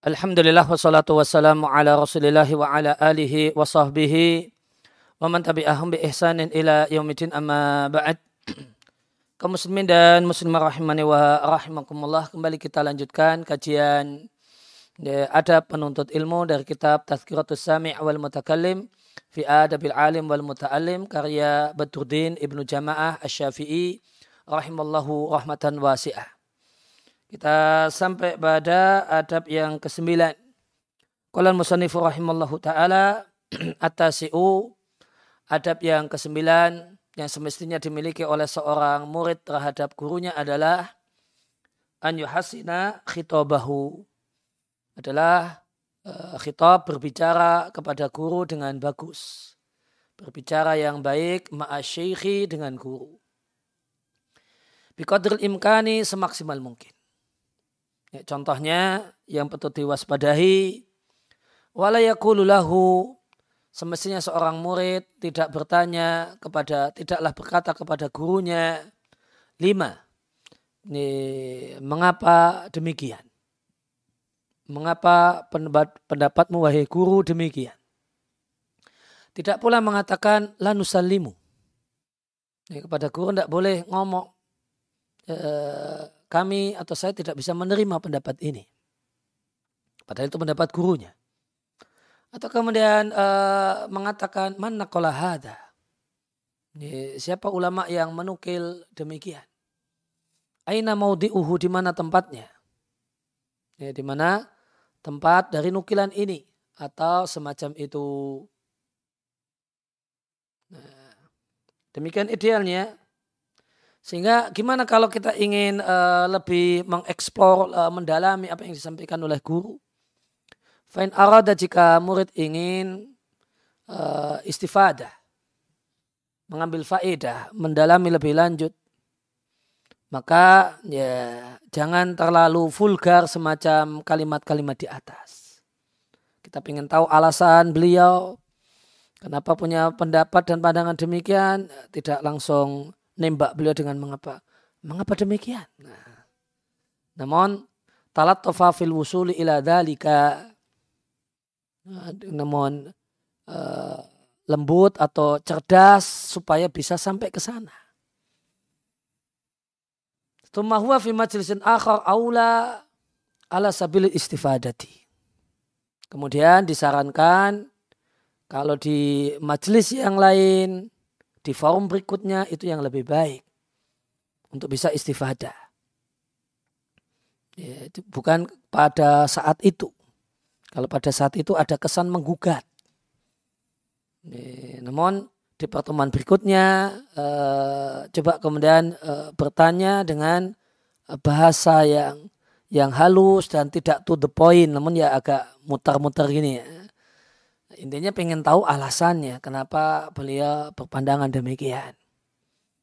Alhamdulillah wassalatu wassalamu ala rasulillahi wa ala alihi wa sahbihi wa man tabi'ahum bi ihsanin ila yaumidin amma ba'd. Kaum muslimin dan muslimah rahimani wa rahimakumullah kembali kita lanjutkan kajian ya, adab penuntut ilmu dari kitab Tazkiratus Sami' wal Mutakallim fi Adabil Alim wal Muta'allim karya Badruddin Ibnu Jamaah Asy-Syafi'i rahimallahu rahmatan wasi'ah kita sampai pada adab yang kesembilan. Qala musannifu rahimallahu taala atasi'u adab yang kesembilan yang semestinya dimiliki oleh seorang murid terhadap gurunya adalah an yuhasina khitabahu adalah uh, khitab berbicara kepada guru dengan bagus. Berbicara yang baik ma'asyikhi dengan guru. Biqadril imkani semaksimal mungkin. Ya, contohnya yang patut diwaspadahi walayakululahu semestinya seorang murid tidak bertanya kepada tidaklah berkata kepada gurunya lima. Ini, mengapa demikian? Mengapa pendapat, pendapatmu wahai guru demikian? Tidak pula mengatakan lanusalimu ya, kepada guru tidak boleh ngomong eh, kami atau saya tidak bisa menerima pendapat ini. Padahal itu pendapat gurunya. Atau kemudian uh, mengatakan mana hada. Siapa ulama yang menukil demikian? Aina diuhu di mana tempatnya? Ya, di mana tempat dari nukilan ini atau semacam itu. Nah, demikian idealnya sehingga gimana kalau kita ingin uh, lebih mengeksplor, uh, mendalami apa yang disampaikan oleh guru? Fain arada jika murid ingin uh, istifadah, mengambil faedah, mendalami lebih lanjut, maka ya jangan terlalu vulgar semacam kalimat-kalimat di atas. Kita ingin tahu alasan beliau, kenapa punya pendapat dan pandangan demikian, tidak langsung nembak beliau dengan mengapa? Mengapa demikian? Nah, namun talat fil wusuli ila dalika nah, namun uh, lembut atau cerdas supaya bisa sampai ke sana. Tumma huwa fi majlisin akhar aula ala sabil istifadati. Kemudian disarankan kalau di majelis yang lain di forum berikutnya itu yang lebih baik untuk bisa istifadah. Ya, itu bukan pada saat itu. Kalau pada saat itu ada kesan menggugat. Ya, namun di pertemuan berikutnya eh, coba kemudian eh, bertanya dengan bahasa yang yang halus dan tidak to the point namun ya agak mutar-mutar gini ya Intinya pengen tahu alasannya kenapa beliau berpandangan demikian.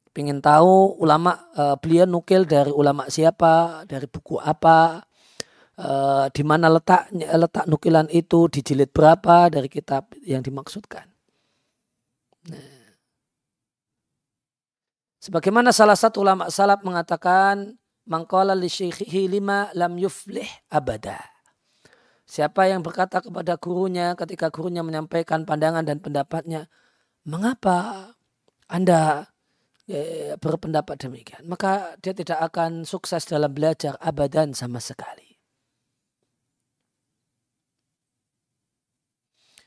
Pengen tahu ulama uh, beliau nukil dari ulama siapa, dari buku apa, uh, di mana letaknya letak nukilan itu, di jilid berapa dari kitab yang dimaksudkan. Nah. Sebagaimana salah satu ulama salaf mengatakan, mangkala li syekhihi lima lam yuflih abada Siapa yang berkata kepada gurunya ketika gurunya menyampaikan pandangan dan pendapatnya, mengapa Anda ya, berpendapat demikian? Maka dia tidak akan sukses dalam belajar abadan sama sekali.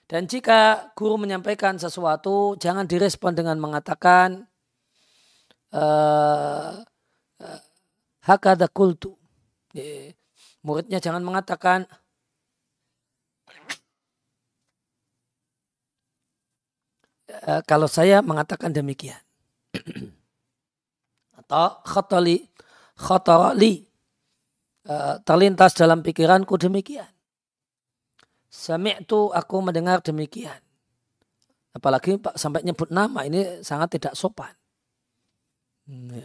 Dan jika guru menyampaikan sesuatu, jangan direspon dengan mengatakan, uh, uh, hakada kultu. Muridnya jangan mengatakan, Eh, kalau saya mengatakan demikian. Atau khotoli, khotoli, uh, terlintas dalam pikiranku demikian. Sami'tu aku mendengar demikian. Apalagi Pak sampai nyebut nama ini sangat tidak sopan.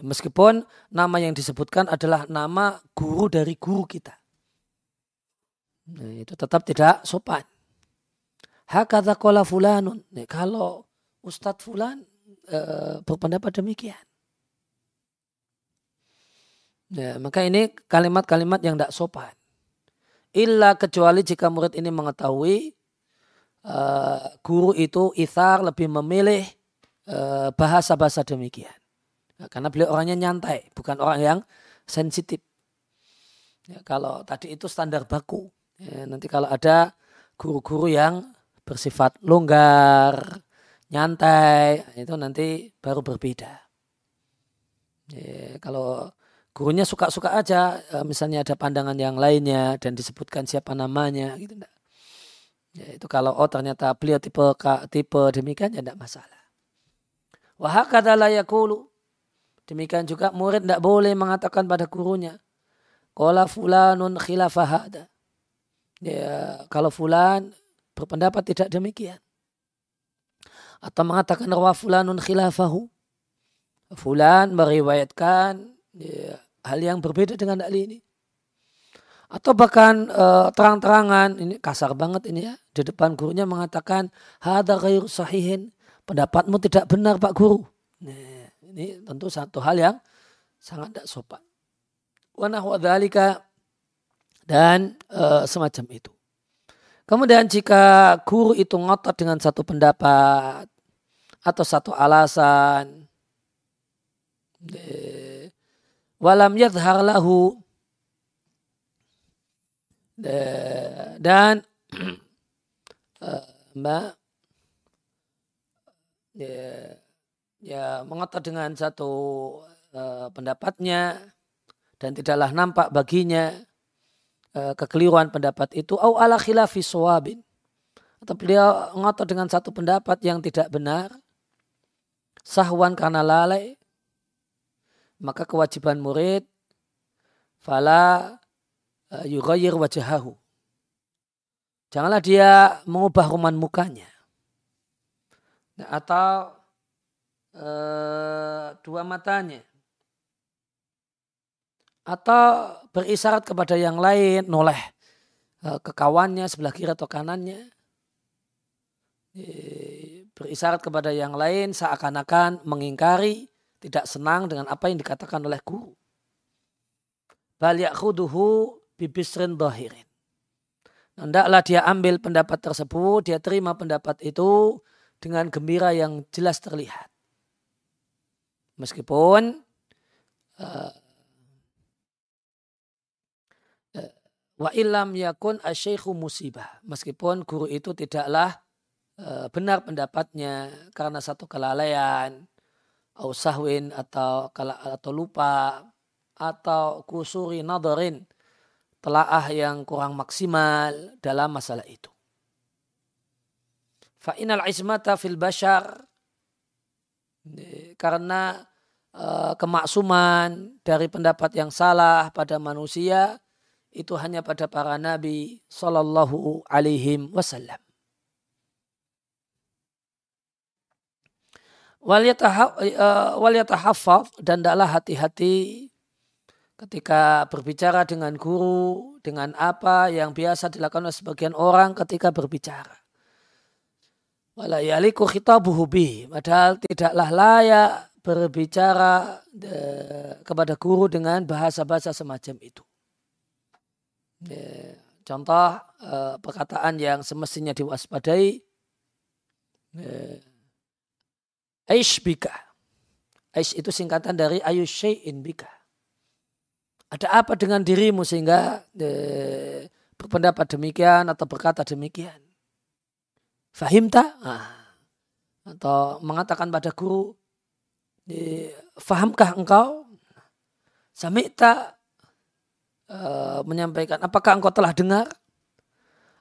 Meskipun nama yang disebutkan adalah nama guru dari guru kita. Nah, itu tetap tidak sopan. Hakata kola fulanun. Nih, kalau Ustadz Fulan e, berpendapat demikian. Ya, maka ini kalimat-kalimat yang tidak sopan. illa kecuali jika murid ini mengetahui uh, guru itu ithar lebih memilih uh, bahasa-bahasa demikian. Nah, karena beliau orangnya nyantai, bukan orang yang sensitif. Ya, kalau tadi itu standar baku. Ya, nanti kalau ada guru-guru yang bersifat longgar, nyantai, itu nanti baru berbeda. Ya, kalau gurunya suka-suka aja, eh, misalnya ada pandangan yang lainnya dan disebutkan siapa namanya, gitu enggak. Ya, itu kalau oh ternyata beliau tipe tipe demikian ya tidak masalah. Wahakata layakulu. Demikian juga murid tidak boleh mengatakan pada gurunya. Qala fulanun khilafahada. Ya, kalau fulan berpendapat tidak demikian. Atau mengatakan rawa fulanun khilafahu. Fulan meriwayatkan ya, hal yang berbeda dengan hal ini. Atau bahkan uh, terang-terangan, ini kasar banget ini ya, di depan gurunya mengatakan, hada ghairu sahihin, pendapatmu tidak benar Pak Guru. Nah, ini tentu satu hal yang sangat tidak sopan. Wanah dan uh, semacam itu. Kemudian jika guru itu ngotot dengan satu pendapat atau satu alasan, eh, walam yadhar lahu dan mbak ya, ya mengotot dengan satu pendapatnya dan tidaklah nampak baginya kekeliruan pendapat itu au ala khilafi suwabin atau beliau ngotot dengan satu pendapat yang tidak benar sahwan karena lalai maka kewajiban murid fala eh, yughayyir wajahahu. Janganlah dia mengubah ruman mukanya. Nah, atau e, dua matanya. Atau berisyarat kepada yang lain, noleh e, ke kawannya sebelah kiri atau kanannya. E, berisyarat kepada yang lain seakan-akan mengingkari tidak senang dengan apa yang dikatakan oleh guru. Bibisrin dohirin. Hendaklah dia ambil pendapat tersebut, dia terima pendapat itu dengan gembira yang jelas terlihat. Meskipun uh, wa ilam yakun asyikhu musibah. Meskipun guru itu tidaklah uh, benar pendapatnya karena satu kelalaian, au sahwin atau atau lupa atau kusuri nadarin telaah yang kurang maksimal dalam masalah itu. Fa'inal ismata fil bashar karena uh, kemaksuman dari pendapat yang salah pada manusia itu hanya pada para nabi sallallahu alaihi wasallam. Eh, wal yatahaffaz dan adalah hati-hati ketika berbicara dengan guru dengan apa yang biasa dilakukan oleh sebagian orang ketika berbicara. Wala yaliku khitabuhu padahal tidaklah layak berbicara kepada guru dengan bahasa-bahasa semacam itu. Contoh eh, perkataan yang semestinya diwaspadai Aish bika. Aish itu singkatan dari ayu syai'in bika. Ada apa dengan dirimu sehingga eh, berpendapat demikian atau berkata demikian? Fahimta? Nah, atau mengatakan pada guru, eh, fahamkah engkau? Sami'ta uh, menyampaikan, apakah engkau telah dengar?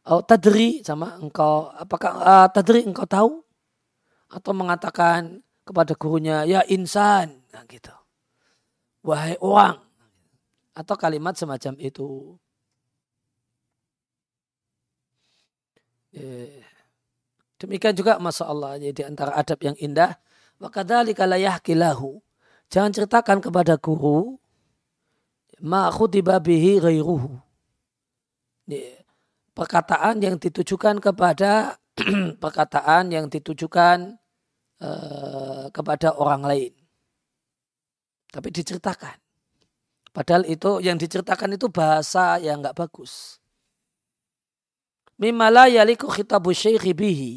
Oh, tadri sama engkau, apakah uh, tadri engkau tahu? atau mengatakan kepada gurunya ya insan nah, gitu wahai orang atau kalimat semacam itu eh, demikian juga masa Allah jadi antara adab yang indah wakadhalika la yahkilahu jangan ceritakan kepada guru ma khutiba bihi ghairuhu perkataan yang ditujukan kepada perkataan yang ditujukan Eh, kepada orang lain. Tapi diceritakan. Padahal itu yang diceritakan itu bahasa yang nggak bagus. mimma la yaliku khitabu syekhi bihi.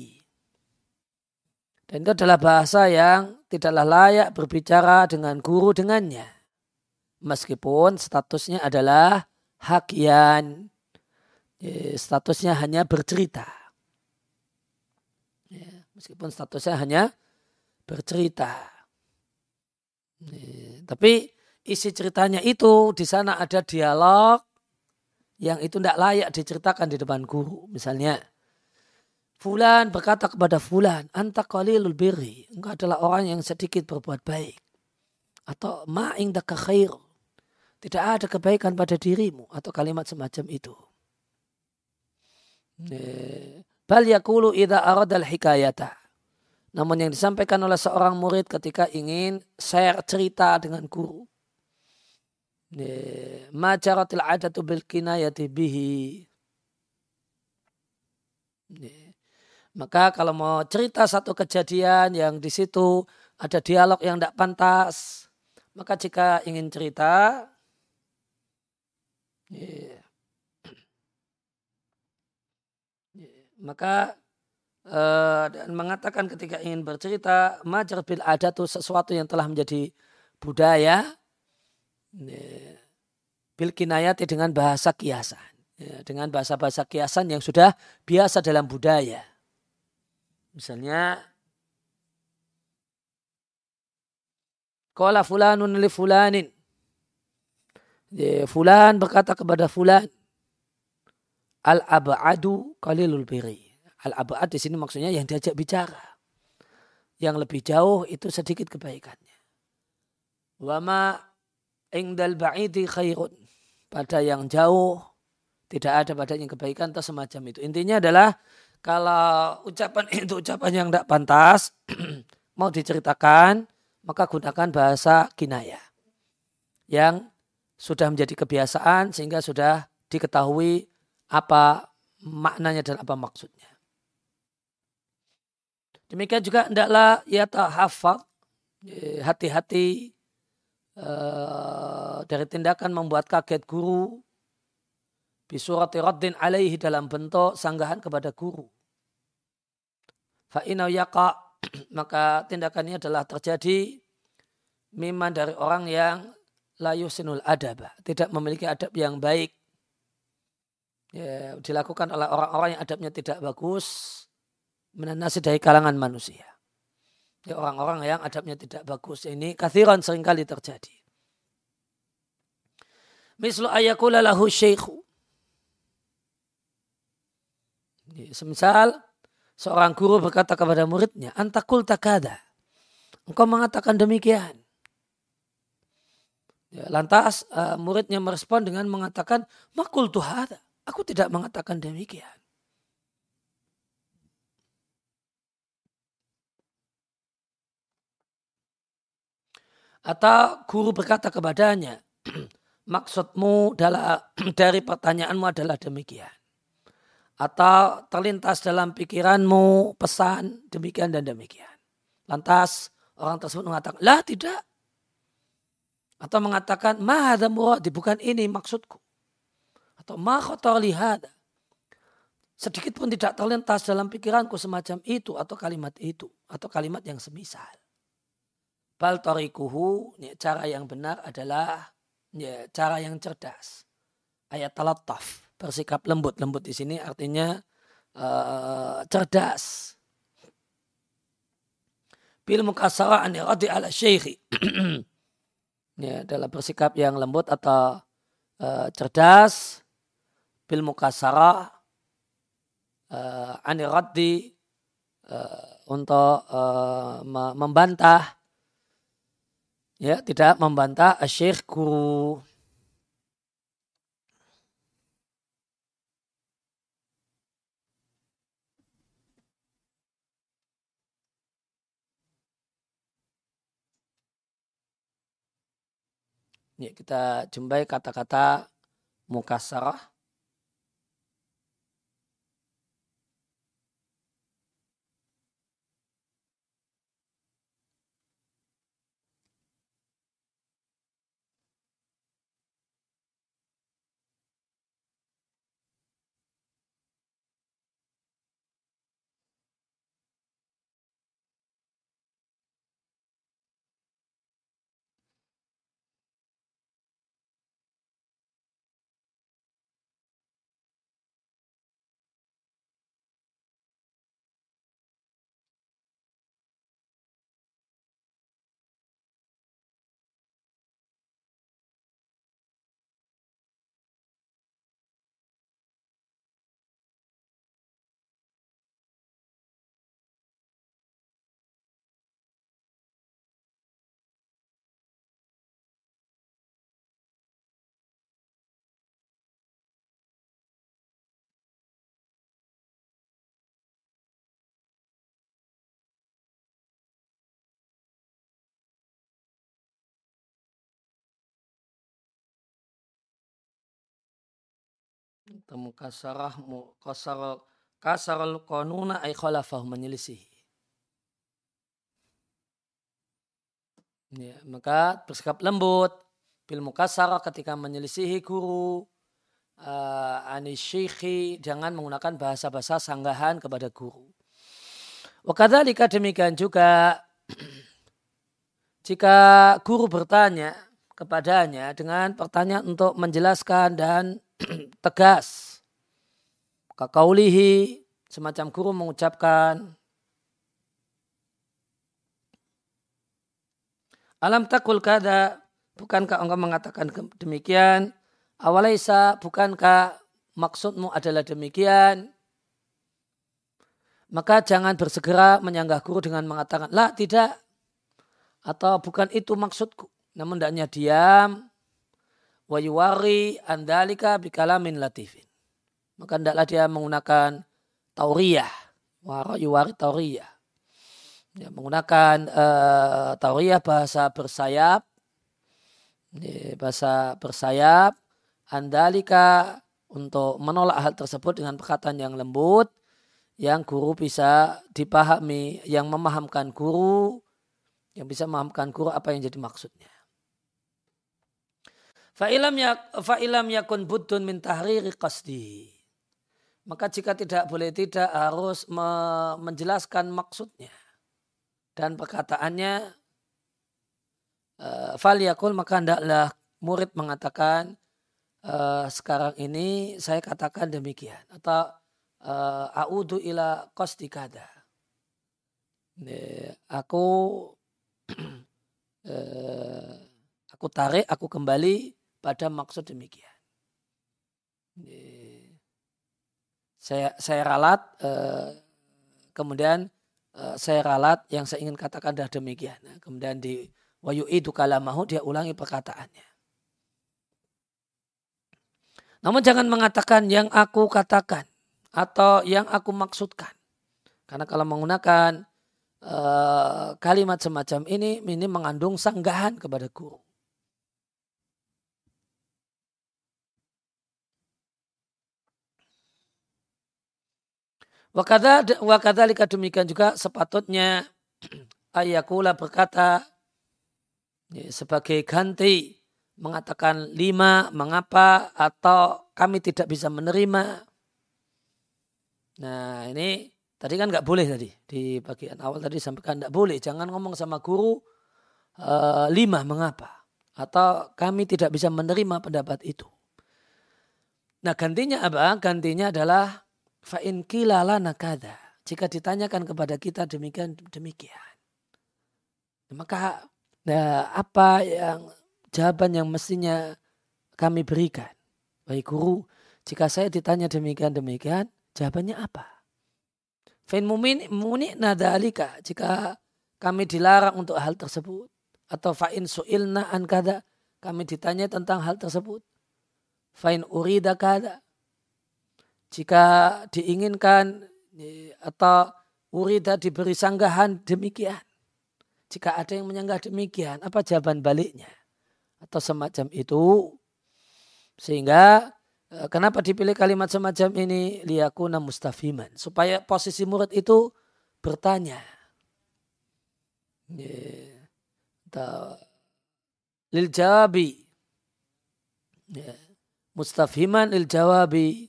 Dan itu adalah bahasa yang tidaklah layak berbicara dengan guru dengannya. Meskipun statusnya adalah hakian. Statusnya hanya bercerita. Meskipun statusnya hanya bercerita. Tapi isi ceritanya itu di sana ada dialog yang itu tidak layak diceritakan di depan guru. Misalnya, Fulan berkata kepada Fulan, anta qalilul birri. Engkau adalah orang yang sedikit berbuat baik. Atau ma'ing daka. Tidak ada kebaikan pada dirimu. Atau kalimat semacam itu. Bal yakulu idha aradal hikayata. Namun yang disampaikan oleh seorang murid ketika ingin share cerita dengan guru. Majaratil adatu bil kinayati bihi. Maka kalau mau cerita satu kejadian yang di situ ada dialog yang tidak pantas, maka jika ingin cerita, yeah, maka uh, dan mengatakan ketika ingin bercerita, majar bil adat itu sesuatu yang telah menjadi budaya, yeah, bil kinayati dengan bahasa kiasan, yeah, dengan bahasa-bahasa kiasan yang sudah biasa dalam budaya. Misalnya Kala fulanun li fulanin. Fulan berkata kepada fulan. Al-ab'adu qalilul biri. Al-ab'ad di sini maksudnya yang diajak bicara. Yang lebih jauh itu sedikit kebaikannya. Wama ingdal ba'idi khairun. Pada yang jauh tidak ada padanya kebaikan atau semacam itu. Intinya adalah kalau ucapan itu ucapan yang tidak pantas, mau diceritakan, maka gunakan bahasa kinaya. Yang sudah menjadi kebiasaan sehingga sudah diketahui apa maknanya dan apa maksudnya. Demikian juga hendaklah ya tahafad hati-hati uh, dari tindakan membuat kaget guru bisurati raddin alaihi dalam bentuk sanggahan kepada guru. Fa'inau yaqa maka tindakannya adalah terjadi miman dari orang yang layu sinul adab, tidak memiliki adab yang baik. Ya, dilakukan oleh orang-orang yang adabnya tidak bagus, menanasi dari kalangan manusia. Ya, orang-orang yang adabnya tidak bagus ini kathiran sering kali terjadi. Mislu ayakula lahu syekhu. Semisal seorang guru berkata kepada muridnya, antakul takada. Engkau mengatakan demikian. Ya, lantas uh, muridnya merespon dengan mengatakan, makul tuhada. Aku tidak mengatakan demikian. Atau guru berkata kepadanya, maksudmu dari pertanyaanmu adalah demikian atau terlintas dalam pikiranmu pesan demikian dan demikian. Lantas orang tersebut mengatakan, lah tidak. Atau mengatakan, ma muradi, bukan ini maksudku. Atau ma lihada. Sedikit pun tidak terlintas dalam pikiranku semacam itu atau kalimat itu. Atau kalimat yang semisal. Bal torikuhu, cara yang benar adalah ya, cara yang cerdas. Ayat talataf bersikap lembut. Lembut di sini artinya uh, cerdas. Bil mukasara ala syekhi. ya, dalam bersikap yang lembut atau uh, cerdas. Bil mukasara uh, anirati uh, untuk uh, membantah ya tidak membantah asyik guru Ya, kita jumpai kata-kata mukasarah temu kasarah mu kasar kasarul qanuna ay khalafah menyelisih. Ya, maka bersikap lembut bil mukasarah ketika menyelisihi guru uh, anisyikhi jangan menggunakan bahasa-bahasa sanggahan kepada guru. Wakadhalika demikian juga jika guru bertanya kepadanya dengan pertanyaan untuk menjelaskan dan tegas. Kakaulihi semacam guru mengucapkan Alam takul kada bukankah engkau mengatakan demikian? Awalaisa bukankah maksudmu adalah demikian? Maka jangan bersegera menyanggah guru dengan mengatakan lah tidak. Atau bukan itu maksudku. Namun hendaknya diam wa yuwari andalika bikalamin latifin. Maka hendaklah dia menggunakan tauriyah. Wa yuwari tauriyah. Ya, menggunakan uh, tauriyah bahasa bersayap. Ya, bahasa bersayap. Andalika untuk menolak hal tersebut dengan perkataan yang lembut. Yang guru bisa dipahami, yang memahamkan guru, yang bisa memahamkan guru apa yang jadi maksudnya. Fa'ilam ya, fa'ilam yakun buddun min tahriri qasdi. Maka jika tidak boleh tidak harus me menjelaskan maksudnya. Dan perkataannya uh, fal yakul maka hendaklah murid mengatakan uh, sekarang ini saya katakan demikian atau uh, a'udu ila qasdi kada. Aku uh, aku tarik, aku kembali pada maksud demikian. Saya saya ralat uh, kemudian uh, saya ralat yang saya ingin katakan adalah demikian. Nah, kemudian di wayu itu kalamahu dia ulangi perkataannya. Namun jangan mengatakan yang aku katakan atau yang aku maksudkan. Karena kalau menggunakan uh, kalimat semacam ini, ini mengandung sanggahan kepada guru. Wakada demikian juga sepatutnya ayakula berkata ya, sebagai ganti mengatakan lima mengapa atau kami tidak bisa menerima Nah ini tadi kan nggak boleh tadi di bagian awal tadi sampaikan nggak boleh jangan ngomong sama guru uh, lima mengapa atau kami tidak bisa menerima pendapat itu. Nah gantinya apa? Gantinya adalah fa'in kilala nakada. Jika ditanyakan kepada kita demikian demikian. Maka nah, apa yang jawaban yang mestinya kami berikan? Baik guru, jika saya ditanya demikian demikian, Jawabannya apa? Fain mumin muni nadalika jika kami dilarang untuk hal tersebut atau fa'in su'ilna an kada kami ditanya tentang hal tersebut. Fa'in urida kada jika diinginkan atau urida diberi sanggahan demikian. Jika ada yang menyanggah demikian, apa jawaban baliknya? Atau semacam itu. Sehingga Eh, kenapa dipilih kalimat semacam ini? Liyakuna mustafiman. Supaya posisi murid itu bertanya. Yeah. Lil jawabi. Mustafiman lil jawabi.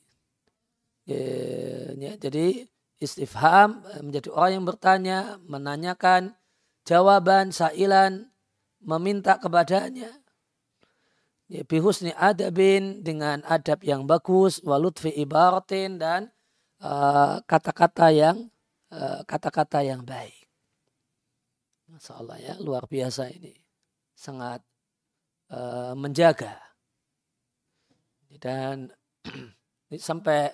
Yeah. Jadi istifham eh, menjadi orang yang bertanya, menanyakan jawaban, sailan, meminta kepadanya ya, bihusni adabin dengan adab yang bagus walutfi ibaratin dan eh, kata-kata uh, yang eh, kata-kata uh, yang baik. Masya Allah ya luar biasa ini sangat uh, menjaga dan sampai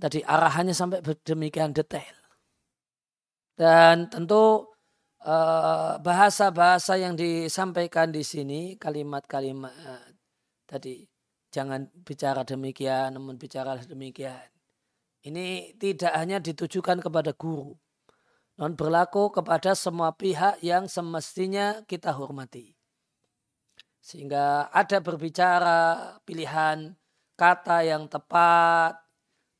tadi arahannya sampai demikian detail dan tentu bahasa-bahasa uh, yang disampaikan di sini kalimat-kalimat tadi jangan bicara demikian namun bicara demikian. Ini tidak hanya ditujukan kepada guru, non berlaku kepada semua pihak yang semestinya kita hormati. Sehingga ada berbicara pilihan kata yang tepat,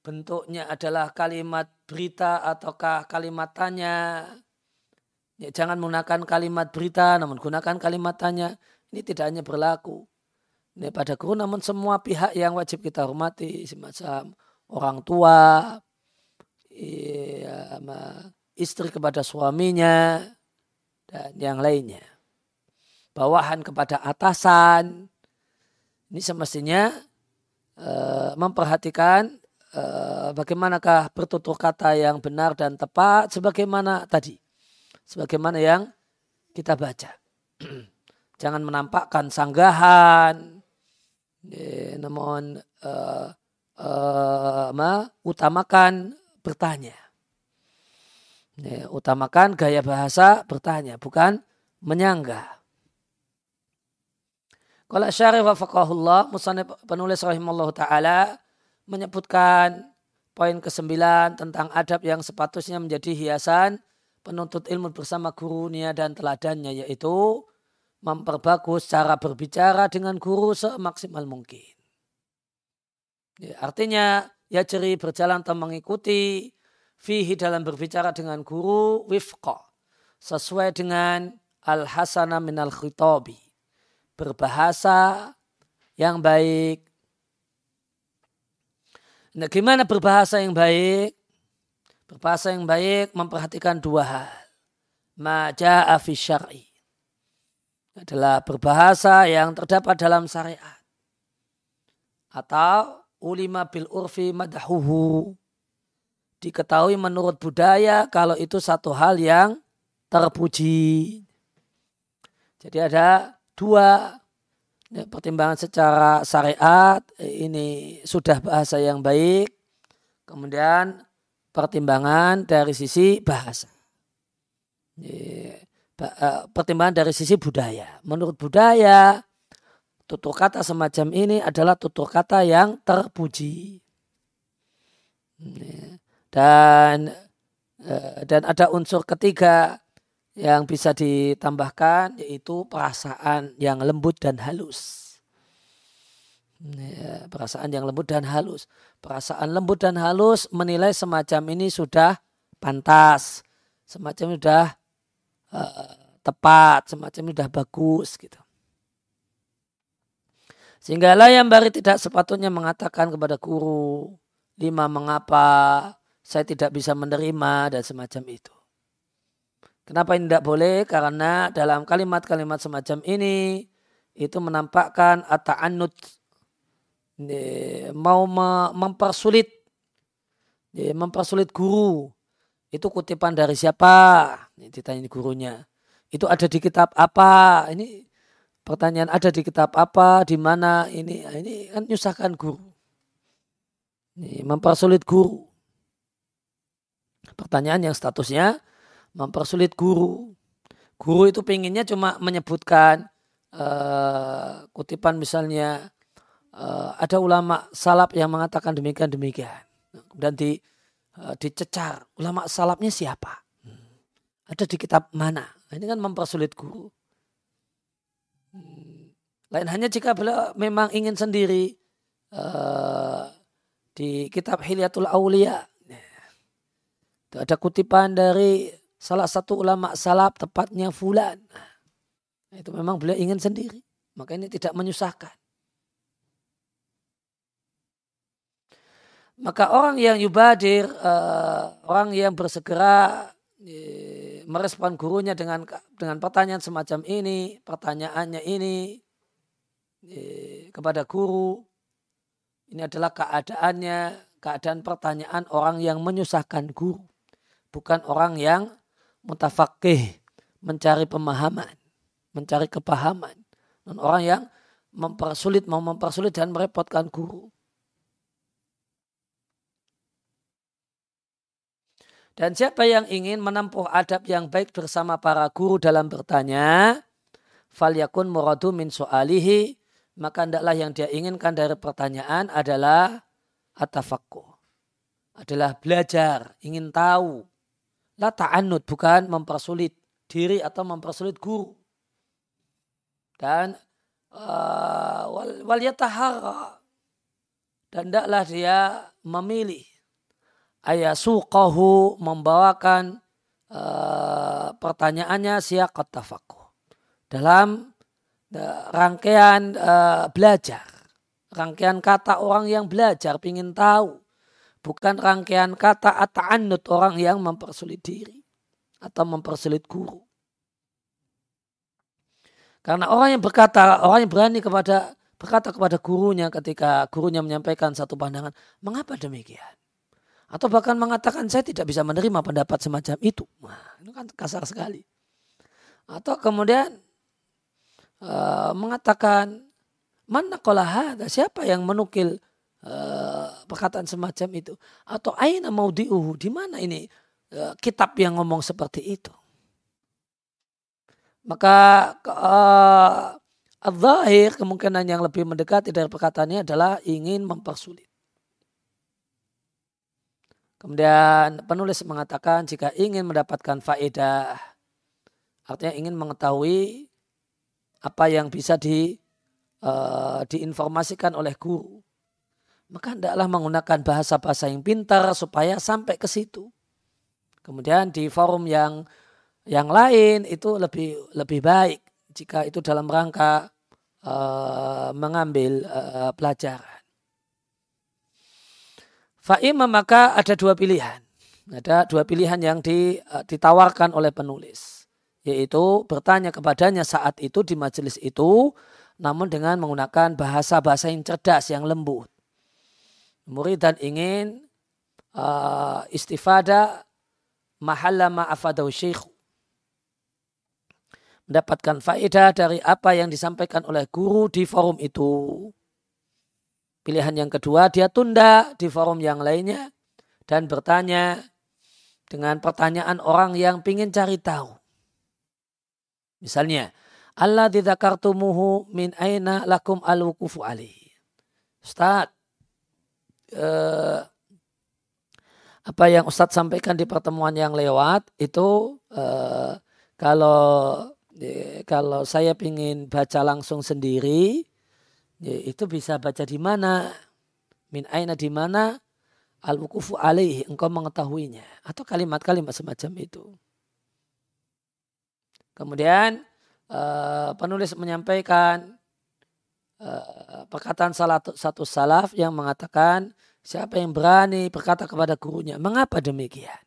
bentuknya adalah kalimat berita ataukah kalimat tanya. Ya, jangan menggunakan kalimat berita, namun gunakan kalimat tanya. Ini tidak hanya berlaku ini pada guru, namun semua pihak yang wajib kita hormati, semacam orang tua, ya, istri kepada suaminya, dan yang lainnya. Bawahan kepada atasan, ini semestinya uh, memperhatikan uh, bagaimanakah bertutur kata yang benar dan tepat sebagaimana tadi. Sebagaimana yang kita baca. Jangan menampakkan sanggahan, ya, namun uh, uh, ma, utamakan bertanya. Ya, utamakan gaya bahasa bertanya, bukan menyanggah. Kalau syarif wa faqahullah, musanib penulis rahimahullah ta'ala menyebutkan poin ke-9 tentang adab yang sepatutnya menjadi hiasan penuntut ilmu bersama gurunya dan teladannya yaitu memperbagus cara berbicara dengan guru semaksimal mungkin. Ya, artinya ya ceri berjalan atau mengikuti fihi dalam berbicara dengan guru wifqa sesuai dengan al-hasana minal khitabi berbahasa yang baik. Nah, gimana berbahasa yang baik? Berbahasa yang baik memperhatikan dua hal. Maja'a fi syar'i. Adalah berbahasa yang terdapat dalam syariat. Atau ulima bil urfi madahuhu. Diketahui menurut budaya kalau itu satu hal yang terpuji. Jadi ada Dua, ya, pertimbangan secara syariat ini sudah bahasa yang baik. Kemudian pertimbangan dari sisi bahasa. Ya, pertimbangan dari sisi budaya. Menurut budaya, tutur kata semacam ini adalah tutur kata yang terpuji. Dan eh, dan ada unsur ketiga yang bisa ditambahkan yaitu perasaan yang lembut dan halus. Ya, perasaan yang lembut dan halus. Perasaan lembut dan halus menilai semacam ini sudah pantas, semacam sudah uh, tepat, semacam sudah bagus gitu. Sehingga yang bari tidak sepatutnya mengatakan kepada guru, lima mengapa saya tidak bisa menerima dan semacam itu. Kenapa ini tidak boleh? Karena dalam kalimat-kalimat semacam ini itu menampakkan ata'annud mau mempersulit mempersulit guru. Itu kutipan dari siapa? Ini ditanya gurunya. Itu ada di kitab apa? Ini pertanyaan ada di kitab apa? Di mana? Ini ini kan nyusahkan guru. Ini mempersulit guru. Pertanyaan yang statusnya mempersulit guru. Guru itu pengennya cuma menyebutkan uh, kutipan misalnya uh, ada ulama salaf yang mengatakan demikian demikian. Dan di uh, dicecar ulama salafnya siapa? Ada di kitab mana? Nah, ini kan mempersulit guru. Lain hanya jika beliau memang ingin sendiri uh, di kitab Hilyatul Aulia. Ada kutipan dari salah satu ulama salaf tepatnya fulan. Nah, itu memang beliau ingin sendiri. Maka ini tidak menyusahkan. Maka orang yang yubadir, uh, orang yang bersegera merespon gurunya dengan dengan pertanyaan semacam ini, pertanyaannya ini kepada guru, ini adalah keadaannya, keadaan pertanyaan orang yang menyusahkan guru, bukan orang yang mutafakih, mencari pemahaman, mencari kepahaman. Dan orang yang mempersulit, mau mempersulit dan merepotkan guru. Dan siapa yang ingin menempuh adab yang baik bersama para guru dalam bertanya, fal yakun muradu min so'alihi, maka hendaklah yang dia inginkan dari pertanyaan adalah atafakku. Adalah belajar, ingin tahu, La ta'anud bukan mempersulit diri atau mempersulit guru. Dan uh, wal, yatahara dan tidaklah dia memilih. Ayasuqahu membawakan uh, pertanyaannya siaqat tafakuh dalam uh, rangkaian uh, belajar. Rangkaian kata orang yang belajar ingin tahu bukan rangkaian kata ata'annud orang yang mempersulit diri atau mempersulit guru karena orang yang berkata orang yang berani kepada berkata kepada gurunya ketika gurunya menyampaikan satu pandangan mengapa demikian atau bahkan mengatakan saya tidak bisa menerima pendapat semacam itu. Nah, itu kan kasar sekali. Atau kemudian uh, mengatakan mana ada siapa yang menukil uh, perkataan semacam itu atau aina mau diuhu di mana ini uh, kitab yang ngomong seperti itu. Maka uh, al-zahir kemungkinan yang lebih mendekati dari perkataannya adalah ingin mempersulit. Kemudian penulis mengatakan jika ingin mendapatkan faedah, artinya ingin mengetahui apa yang bisa di, uh, diinformasikan oleh guru, maka hendaklah menggunakan bahasa-bahasa yang pintar supaya sampai ke situ. Kemudian di forum yang yang lain itu lebih lebih baik jika itu dalam rangka uh, mengambil uh, pelajaran. Fa'imah maka ada dua pilihan. Ada dua pilihan yang e, ditawarkan oleh penulis. Yaitu bertanya kepadanya saat itu di majelis itu. Namun dengan menggunakan bahasa-bahasa yang cerdas, yang lembut. Murid dan ingin uh, istifada mahalla ma'afadahu syekhu. Mendapatkan faedah dari apa yang disampaikan oleh guru di forum itu. Pilihan yang kedua, dia tunda di forum yang lainnya dan bertanya dengan pertanyaan orang yang ingin cari tahu. Misalnya, Allah didzakartumuhu min aina lakum al-wukufu alaihi. Ustaz, eh, apa yang Ustadz sampaikan di pertemuan yang lewat itu eh, kalau eh, kalau saya ingin baca langsung sendiri Ya, itu bisa baca di mana? Min aina di mana? Al-wukufu alaih, engkau mengetahuinya. Atau kalimat-kalimat semacam itu. Kemudian uh, penulis menyampaikan uh, perkataan salah satu salaf yang mengatakan siapa yang berani berkata kepada gurunya, mengapa demikian?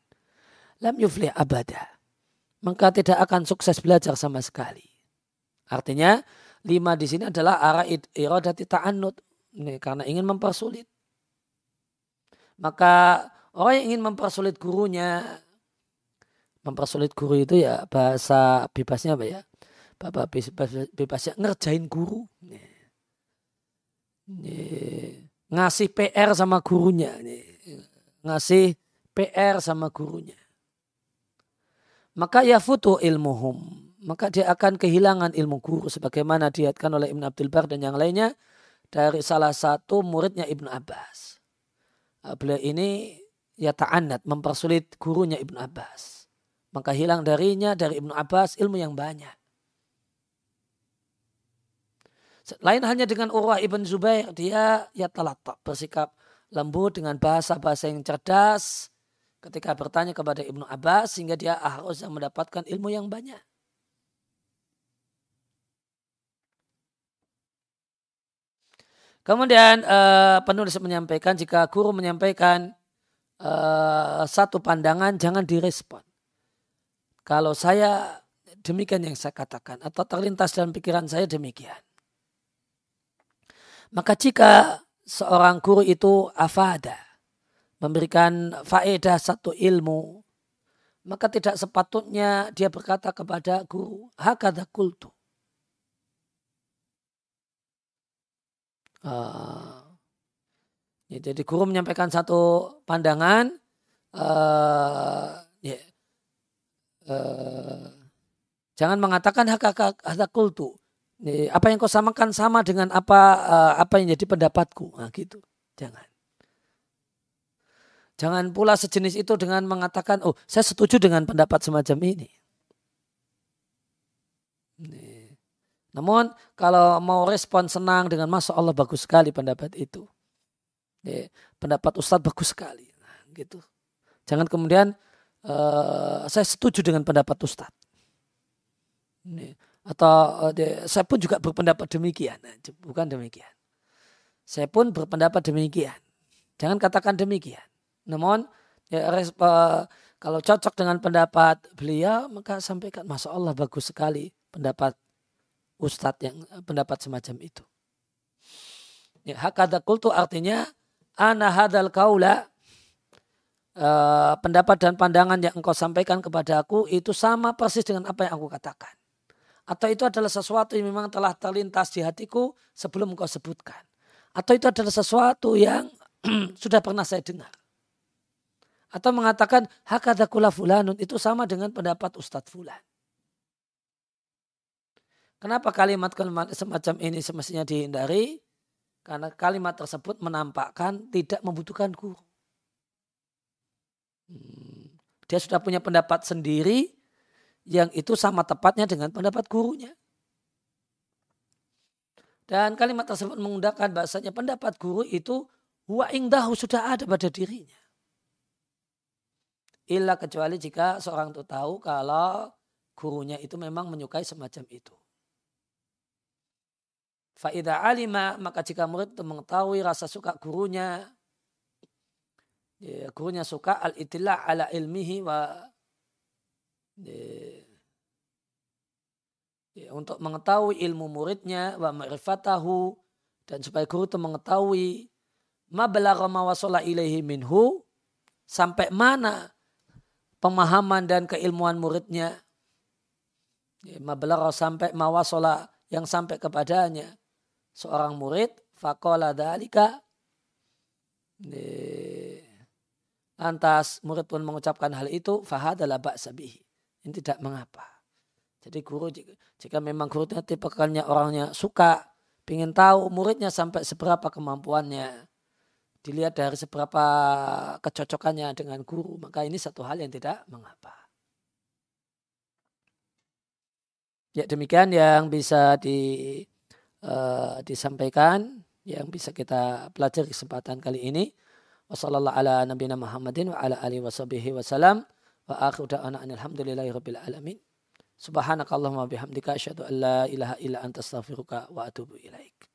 Lam yuflih abada. Maka tidak akan sukses belajar sama sekali. Artinya lima di sini adalah arah iradati ta'annud. Karena ingin mempersulit. Maka orang yang ingin mempersulit gurunya, mempersulit guru itu ya bahasa bebasnya apa ya? Bapak bebasnya ngerjain guru. Ngasih PR sama gurunya. Ngasih PR sama gurunya. Maka ya futu ilmuhum maka dia akan kehilangan ilmu guru sebagaimana diatkan oleh Ibn Abdul Bar dan yang lainnya dari salah satu muridnya Ibnu Abbas. Ah, beliau ini ya ta'anat mempersulit gurunya Ibnu Abbas. Maka hilang darinya dari Ibnu Abbas ilmu yang banyak. Lain hanya dengan Urwah Ibn Zubair, dia ya tak bersikap lembut dengan bahasa-bahasa yang cerdas ketika bertanya kepada Ibnu Abbas sehingga dia harus mendapatkan ilmu yang banyak. Kemudian uh, penulis menyampaikan jika guru menyampaikan uh, satu pandangan jangan direspon. Kalau saya demikian yang saya katakan atau terlintas dalam pikiran saya demikian. Maka jika seorang guru itu afada memberikan faedah satu ilmu maka tidak sepatutnya dia berkata kepada guru hakadha kultu Uh, ya, jadi guru menyampaikan satu pandangan, uh, ya, uh, jangan mengatakan hak hak hak kultu. Apa yang kau samakan sama dengan apa uh, apa yang jadi pendapatku, nah, gitu. Jangan. Jangan pula sejenis itu dengan mengatakan, oh saya setuju dengan pendapat semacam ini. Namun kalau mau respon senang dengan masa Allah bagus sekali pendapat itu. Pendapat Ustadz bagus sekali. Nah, gitu. Jangan kemudian uh, saya setuju dengan pendapat Ustadz. Atau uh, saya pun juga berpendapat demikian. Nah, bukan demikian. Saya pun berpendapat demikian. Jangan katakan demikian. Namun ya, uh, kalau cocok dengan pendapat beliau maka sampaikan Masya Allah bagus sekali pendapat Ustadz yang pendapat semacam itu. Ya, hakada kultu artinya ana hadal kaula pendapat dan pandangan yang engkau sampaikan kepada aku itu sama persis dengan apa yang aku katakan. Atau itu adalah sesuatu yang memang telah terlintas di hatiku sebelum engkau sebutkan. Atau itu adalah sesuatu yang sudah pernah saya dengar. Atau mengatakan hakadakula fulanun itu sama dengan pendapat Ustadz Fulan. Kenapa kalimat-kalimat semacam ini semestinya dihindari? Karena kalimat tersebut menampakkan tidak membutuhkan guru. Hmm. Dia sudah punya pendapat sendiri yang itu sama tepatnya dengan pendapat gurunya. Dan kalimat tersebut mengundangkan bahasanya pendapat guru itu huwa ingdahu sudah ada pada dirinya. Illa kecuali jika seorang itu tahu kalau gurunya itu memang menyukai semacam itu. Faidah alima maka jika murid itu mengetahui rasa suka gurunya, ya, gurunya suka al itilah ala ilmihi wa untuk mengetahui ilmu muridnya wa ma'rifatahu dan supaya guru itu mengetahui ma balagha ma wasala ilaihi minhu sampai mana pemahaman dan keilmuan muridnya. Ya, ma balagha sampai mawasola yang sampai kepadanya. Seorang murid fakola dalika lantas murid pun mengucapkan hal itu fahadalah ba'sabihi ini tidak mengapa. Jadi guru jika, memang gurunya tipikalnya orangnya suka ingin tahu muridnya sampai seberapa kemampuannya dilihat dari seberapa kecocokannya dengan guru maka ini satu hal yang tidak mengapa. Ya demikian yang bisa di uh, disampaikan yang bisa kita pelajari kesempatan kali ini. Wassalamualaikum ala nabiyina Muhammadin wa akhiru da'ana alhamdulillahi rabbil alamin. Subhanakallahumma bihamdika asyhadu an la ilaha illa anta astaghfiruka wa atubu ilaik.